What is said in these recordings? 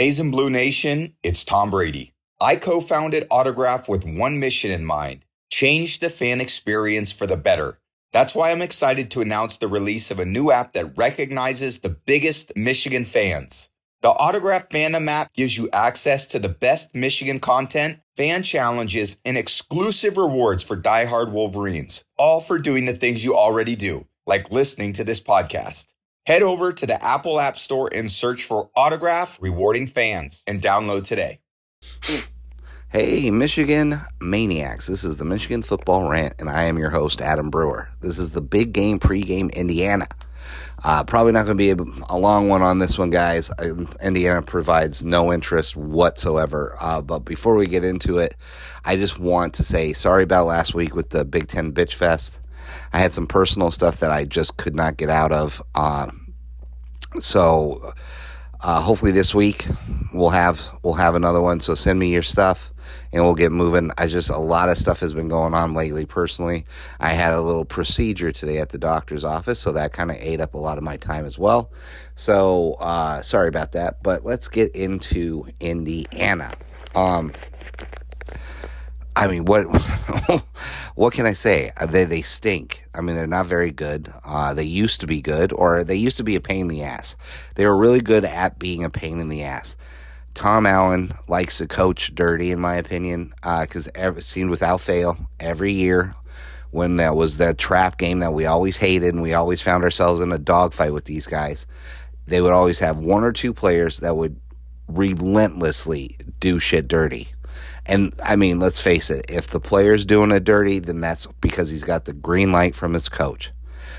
And Blue Nation, it's Tom Brady. I co founded Autograph with one mission in mind change the fan experience for the better. That's why I'm excited to announce the release of a new app that recognizes the biggest Michigan fans. The Autograph Fandom app gives you access to the best Michigan content, fan challenges, and exclusive rewards for diehard Wolverines, all for doing the things you already do, like listening to this podcast. Head over to the Apple App Store and search for Autograph Rewarding Fans and download today. Hey, Michigan Maniacs. This is the Michigan Football Rant, and I am your host, Adam Brewer. This is the big game pregame Indiana. Uh, probably not going to be a, a, long one on this one, guys. Indiana provides no interest whatsoever. Uh, but before we get into it, I just want to say sorry about last week with the Big Ten Bitch Fest. I had some personal stuff that I just could not get out of. Uh, so uh, hopefully this week we'll have we'll have another one. So send me your stuff and we'll get moving. I just a lot of stuff has been going on lately. Personally, I had a little procedure today at the doctor's office, so that kind of ate up a lot of my time as well. So uh, sorry about that. But let's get into Indiana. Um, I mean, what what can I say? Uh, they they stink. I mean, they're not very good. Uh, they used to be good, or they used to be a pain in the ass. They were really good at being a pain in the ass. Tom Allen likes to coach dirty, in my opinion, because uh, seen without fail every year when that was that trap game that we always hated and we always found ourselves in a dogfight with these guys. They would always have one or two players that would relentlessly do shit dirty. And I mean, let's face it, if the player's doing it dirty, then that's because he's got the green light from his coach.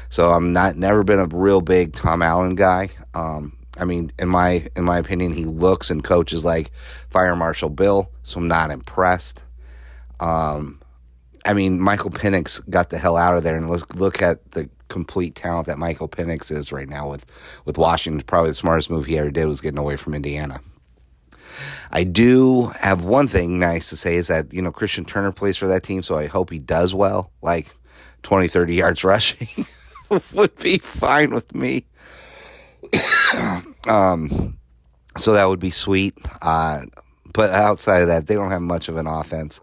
So I'm not never been a real big Tom Allen guy. Um, I mean, in my in my opinion, he looks and coaches like Fire Marshal Bill, so I'm not impressed. Um, I mean, Michael Penix got the hell out of there, and let's look at the complete talent that Michael Penix is right now with with Washington. Probably the smartest move he ever did was getting away from Indiana. I do have one thing nice to say is that, you know, Christian Turner plays for that team, so I hope he does well. Like 20, 30 yards rushing would be fine with me. um, so that would be sweet. Uh, but outside of that, they don't have much of an offense.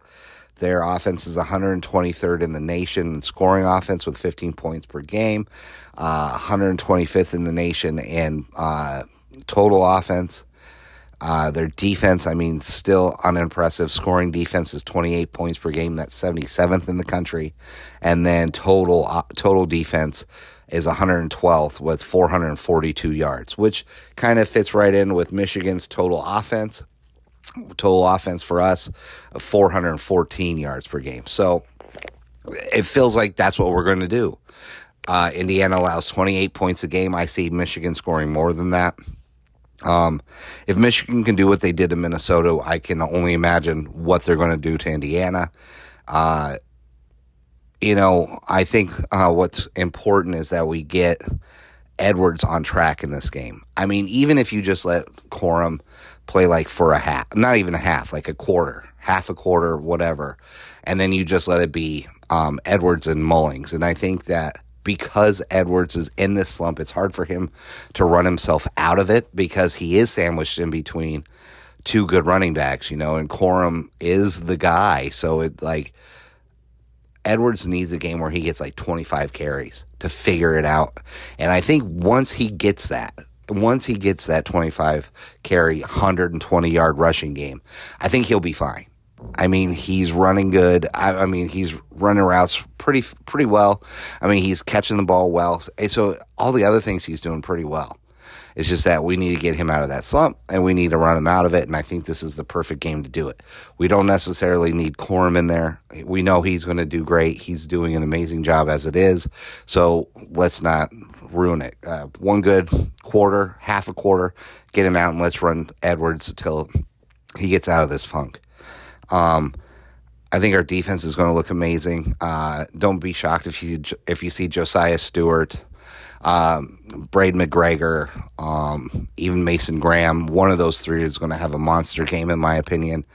Their offense is 123rd in the nation in scoring offense with 15 points per game, uh, 125th in the nation in uh, total offense. Uh, their defense, I mean, still unimpressive. Scoring defense is 28 points per game. That's 77th in the country. And then total uh, total defense is 112th with 442 yards, which kind of fits right in with Michigan's total offense. Total offense for us, 414 yards per game. So it feels like that's what we're going to do. Uh, Indiana allows 28 points a game. I see Michigan scoring more than that. Um, if Michigan can do what they did to Minnesota, I can only imagine what they're going to do to Indiana. Uh, you know, I think uh, what's important is that we get Edwards on track in this game. I mean, even if you just let Corum play like for a half, not even a half, like a quarter, half a quarter, whatever, and then you just let it be um, Edwards and Mullings. And I think that because Edwards is in this slump, it's hard for him to run himself out of it because he is sandwiched in between two good running backs, you know, and Corum is the guy. So it like Edwards needs a game where he gets like 25 carries to figure it out. And I think once he gets that, once he gets that 25 carry, 120 yard rushing game, I think he'll be fine. I mean, he's running good. I, I, mean, he's running routes pretty pretty well. I mean, he's catching the ball well. So all the other things he's doing pretty well. It's just that we need to get him out of that slump and we need to run him out of it. And I think this is the perfect game to do it. We don't necessarily need Corum in there. We know he's going to do great. He's doing an amazing job as it is. So let's not ruin it. Uh, one good quarter, half a quarter, get him out and let's run Edwards until he gets out of this funk. Um, I think our defense is going to look amazing. Uh, don't be shocked if you if you see Josaiah Stewart um, Braiden McGregor, um, even Mason Graham. One of those three is going to have a monster game, in my opinion.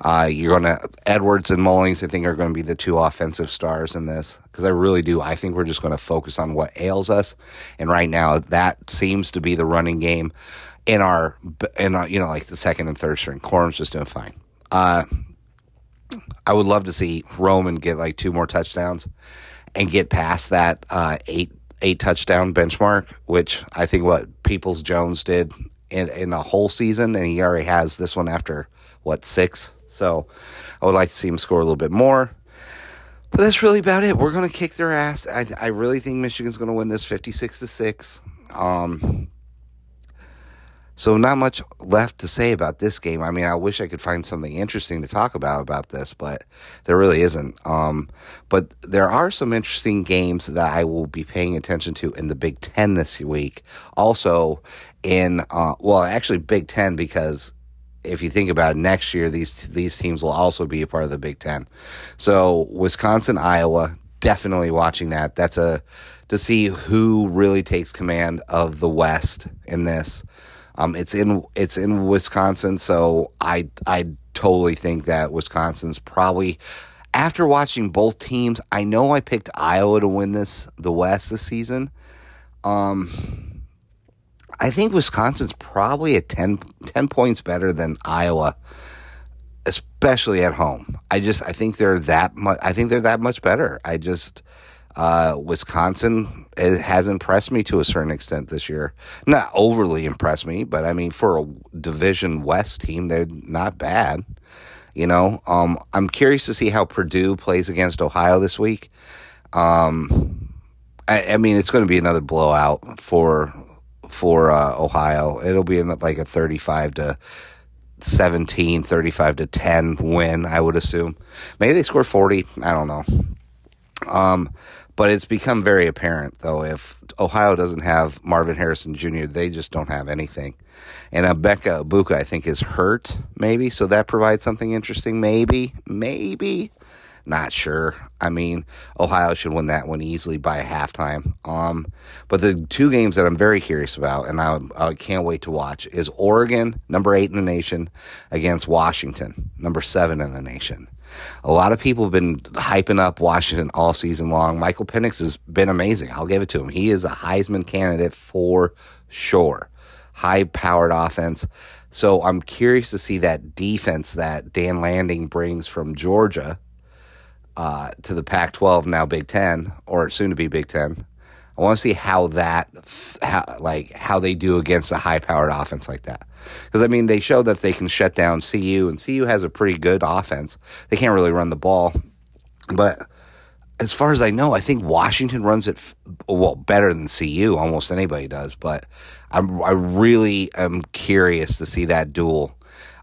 Uh, you're going to Edwards and Mullings. I think are going to be the two offensive stars in this because I really do. I think we're just going to focus on what ails us, and right now that seems to be the running game. in our in our, you know like the second and third string. Corum's just doing fine. Uh, I would love to see Roman get like two more touchdowns and get past that uh, eight eight touchdown benchmark, which I think what Peoples Jones did in, in a whole season, and he already has this one after what six. So I would like to see him score a little bit more. But that's really about it. We're gonna kick their ass. I, I really think Michigan's gonna win this fifty six to six. Um, so not much left to say about this game. I mean, I wish I could find something interesting to talk about about this, but there really isn't. Um, but there are some interesting games that I will be paying attention to in the Big Ten this week. Also, in uh, well, actually Big Ten because if you think about it, next year these these teams will also be a part of the Big Ten. So Wisconsin, Iowa, definitely watching that. That's a to see who really takes command of the West in this. Um, it's in it's in Wisconsin, so I I totally think that Wisconsin's probably after watching both teams. I know I picked Iowa to win this the West this season. Um, I think Wisconsin's probably at 10, 10 points better than Iowa, especially at home. I just I think they're that much. I think they're that much better. I just uh, Wisconsin has impressed me to a certain extent this year. Not overly impressed me, but I mean, for a Division West team, they're not bad. You know, um, I'm curious to see how Purdue plays against Ohio this week. Um, I, I mean, it's going to be another blowout for for uh, Ohio. It'll be like a 35 to 17, 35 to 10 win, I would assume. Maybe they score 40. I don't know. Um, but it's become very apparent, though, if Ohio doesn't have Marvin Harrison Jr., they just don't have anything. And Emeka Egbuka, I think, is hurt, maybe, so that provides something interesting. Maybe, maybe, not sure. I mean, Ohio should win that one easily by halftime. Um, but the two games that I'm very curious about, and I, I can't wait to watch, is Oregon, number eight in the nation, against Washington, number seven in the nation. A lot of people have been hyping up Washington all season long. Michael Penix has been amazing. I'll give it to him. He is a Heisman candidate for sure. High powered offense. So I'm curious to see that defense that Dan Lanning brings from Georgia uh, to the Pac 12, now Big 10, or soon to be Big 10. I want to see how that, how, like, how they do against a high powered offense like that. Because, I mean, they show that they can shut down CU, and CU has a pretty good offense. They can't really run the ball. But as far as I know, I think Washington runs it, well, better than CU. Almost anybody does. But I'm, I really am curious to see that duel.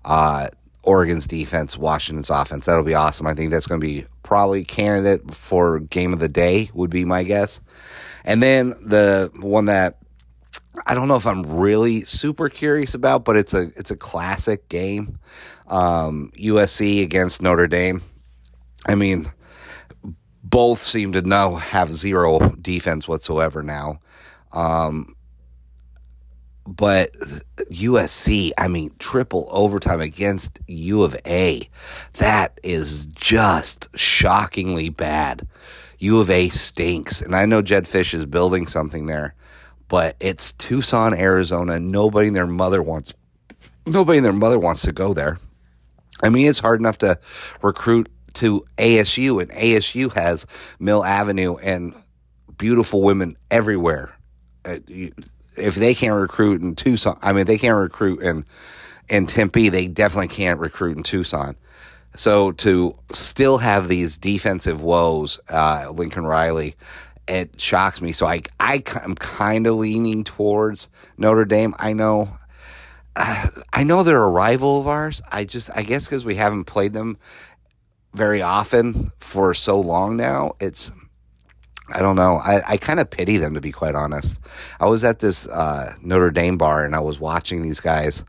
Uh, Oregon's defense, Washington's offense. That'll be awesome. I think that's going to be probably candidate for game of the day, would be my guess. And then the one that I don't know if I'm really super curious about, but it's a it's a classic game. Um, USC against Notre Dame. I mean, both seem to now have zero defense whatsoever now. Um, but USC, I mean, triple overtime against U of A. That is just shockingly bad. U of A stinks. And I know Jedd Fisch is building something there, but it's Tucson, Arizona. Nobody and their mother wants nobody and their mother wants to go there. I mean, it's hard enough to recruit to ASU, and ASU has Mill Avenue and beautiful women everywhere. Uh, if they can't recruit in Tucson, I mean, they can't recruit in in Tempe. They definitely can't recruit in Tucson. So to still have these defensive woes, uh, Lincoln Riley, it shocks me. So I I am kind of leaning towards Notre Dame. I know. Uh, I know they're a rival of ours. I just, I guess, because we haven't played them very often for so long now, it's I don't know. I, I kind of pity them, to be quite honest. I was at this uh, Notre Dame bar and I was watching these guys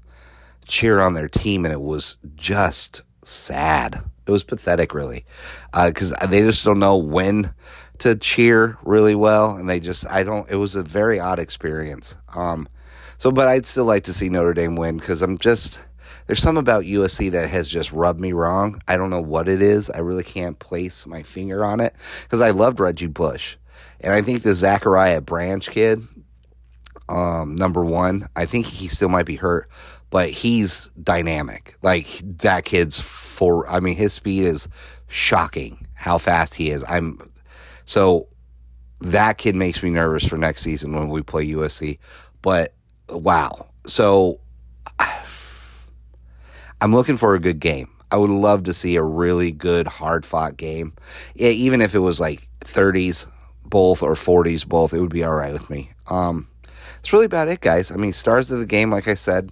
cheer on their team, and it was just sad. It was pathetic, really, because uh, they just don't know when to cheer really well, and they just I don't. It was a very odd experience. Um, so, but I'd still like to see Notre Dame win because I'm just there's some about USC that has just rubbed me wrong. I don't know what it is. I really can't place my finger on it because I loved Reggie Bush. And I think the Zachariah Branch kid, Um, number one, I think he still might be hurt, but he's dynamic. Like that kid's for. I mean, his speed is shocking. How fast he is. I'm so that kid makes me nervous for next season when we play USC. But wow, so I'm looking for a good game. I would love to see a really good, hard fought game. Yeah, even if it was like 30s both or 40s both, it would be all right with me. Um, that's really about it, guys. I mean, stars of the game, like I said,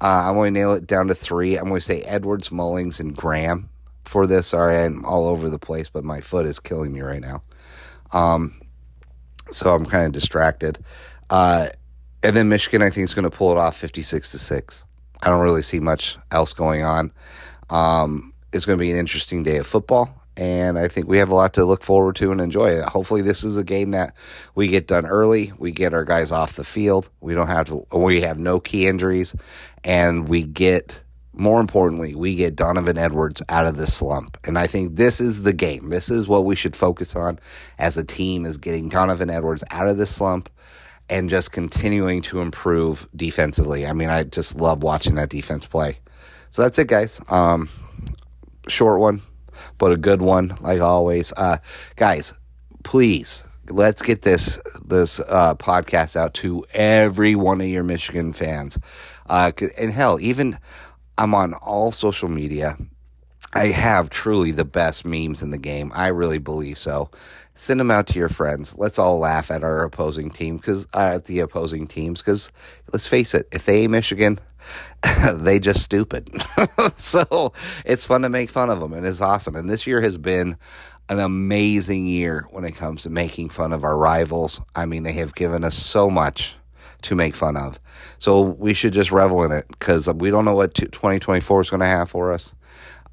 uh, I'm going to nail it down to three. I'm going to say Edwards, Mullings, and Graham for this. Sorry, I'm all over the place, but my foot is killing me right now. Um, so I'm kind of distracted. Uh, and then Michigan, I think, is going to pull it off 56 to 6. I don't really see much else going on. Um, it's going to be an interesting day of football and I think we have a lot to look forward to and enjoy. Hopefully, this is a game that we get done early. We get our guys off the field. We don't have to. We have no key injuries, and we get. More importantly, we get Donovan Edwards out of this slump. And I think this is the game. This is what we should focus on as a team is getting Donovan Edwards out of this slump and just continuing to improve defensively. I mean, I just love watching that defense play. So that's it, guys. Um, short one, but a good one, like always. Uh, guys, please let's get this this uh, podcast out to every one of your Michigan fans. Uh, and hell, even I'm on all social media. I have truly the best memes in the game. I really believe so. Send them out to your friends. Let's all laugh at our opposing team because uh, at the opposing teams because let's face it, if they ain't Michigan, they just stupid. so it's fun to make fun of them and it's awesome. And this year has been an amazing year when it comes to making fun of our rivals. I mean, they have given us so much to make fun of. So we should just revel in it because we don't know what 2024 is going to have for us.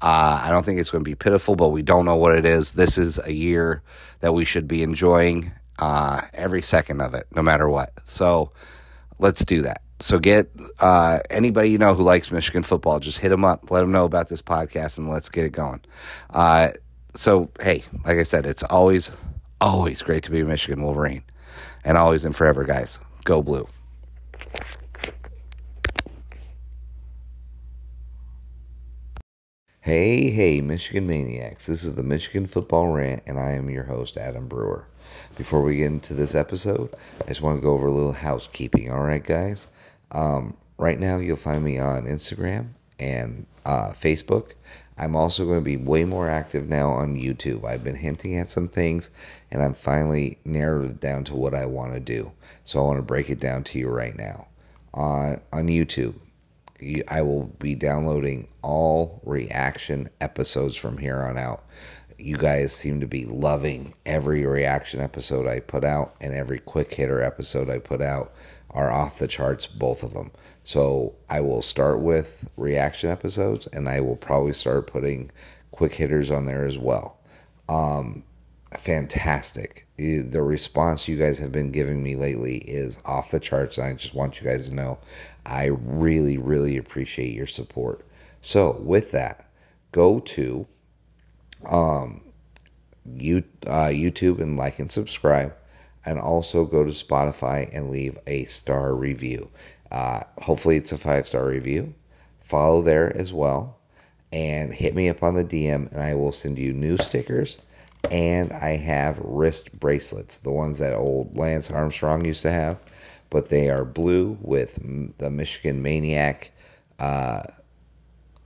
Uh, I don't think it's going to be pitiful, but we don't know what it is. This is a year that we should be enjoying uh, every second of it, no matter what. So let's do that. So get uh, anybody you know who likes Michigan football, just hit them up, let them know about this podcast, and let's get it going. Uh, so hey, like I said, it's always always great to be a Michigan Wolverine, and always and forever, guys. Go blue. Hey, hey, Michigan Maniacs. This is the Michigan Football Rant, and I am your host, Adam Brewer. Before we get into this episode, I just want to go over a little housekeeping. All right, guys? Um, right now, you'll find me on Instagram and uh, Facebook. I'm also going to be way more active now on YouTube. I've been hinting at some things, and I'm finally narrowed it down to what I want to do. So I want to break it down to you right now. Uh, on YouTube, I will be downloading all reaction episodes from here on out. You guys seem to be loving every reaction episode I put out, and every quick hitter episode I put out are off the charts, both of them. So I will start with reaction episodes, and I will probably start putting quick hitters on there as well. Um, fantastic. The response you guys have been giving me lately is off the charts. I just want you guys to know I really, really appreciate your support. So, with that, go to um, you, uh, YouTube and like and subscribe, and also go to Spotify and leave a star review. Uh, hopefully, it's a five star review. Follow there as well, and hit me up on the DM, and I will send you new stickers and I have wrist bracelets, the ones that old Lance Armstrong used to have, but they are blue with the Michigan Maniac uh,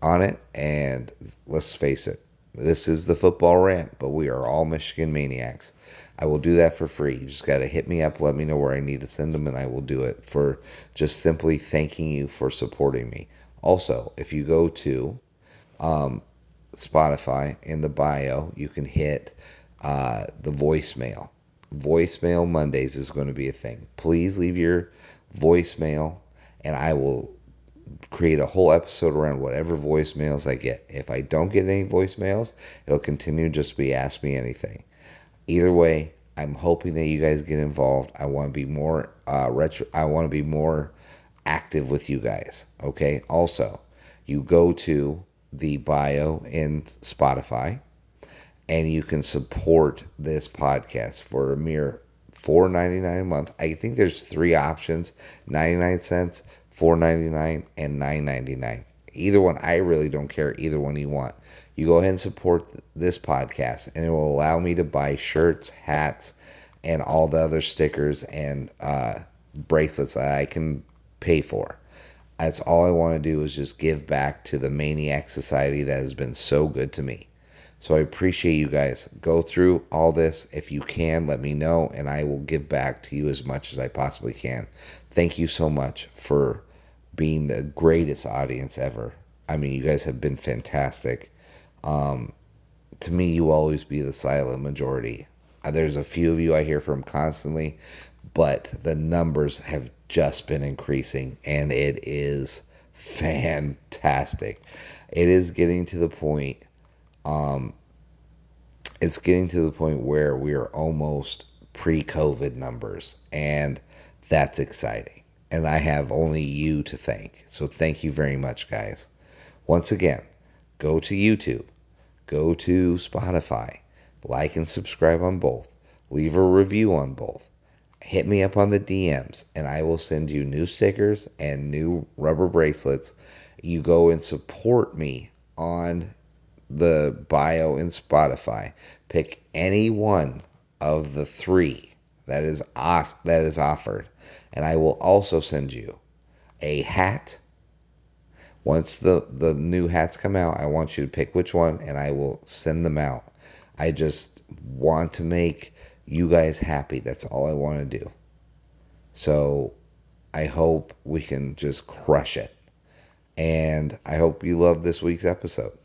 on it. And let's face it, this is the football rant, but we are all Michigan Maniacs. I will do that for free. You just got to hit me up, let me know where I need to send them, and I will do it for just simply thanking you for supporting me. Also, if you go to um, Spotify in the bio, you can hit uh, the voicemail. Voicemail Mondays is going to be a thing. Please leave your voicemail, and I will create a whole episode around whatever voicemails I get. If I don't get any voicemails, it'll continue just be Ask Me Anything. Either way, I'm hoping that you guys get involved. I want to be more uh, retro. I want to be more active with you guys. Okay. Also, you go to the bio in Spotify and you can support this podcast for a mere $4.99 a month. I think there's three options 99 cents, $4.99, and $9.99. Either one, I really don't care. Either one you want. You go ahead and support this podcast, and it will allow me to buy shirts, hats, and all the other stickers and uh, bracelets that I can pay for. That's all I want to do is just give back to the Maniac Society that has been so good to me. So I appreciate you guys. Go through all this. If you can, let me know, and I will give back to you as much as I possibly can. Thank you so much for being the greatest audience ever. I mean, you guys have been fantastic. Um, to me, you always be the silent majority. Uh, there's a few of you I hear from constantly, but the numbers have just been increasing, and it is fantastic. It is getting to the point. Um, it's getting to the point where we are almost pre-COVID numbers, and that's exciting. And I have only you to thank. So thank you very much, guys. Once again, go to YouTube, go to Spotify, like and subscribe on both, leave a review on both. Hit me up on the DMs and I will send you new stickers and new rubber bracelets. You go and support me on the bio in Spotify. Pick any one of the three that is off, that is offered, and I will also send you a hat once the the new hats come out, I want you to pick which one and I will send them out. I just want to make you guys happy. That's all I want to do. So I hope we can just crush it. And I hope you love this week's episode.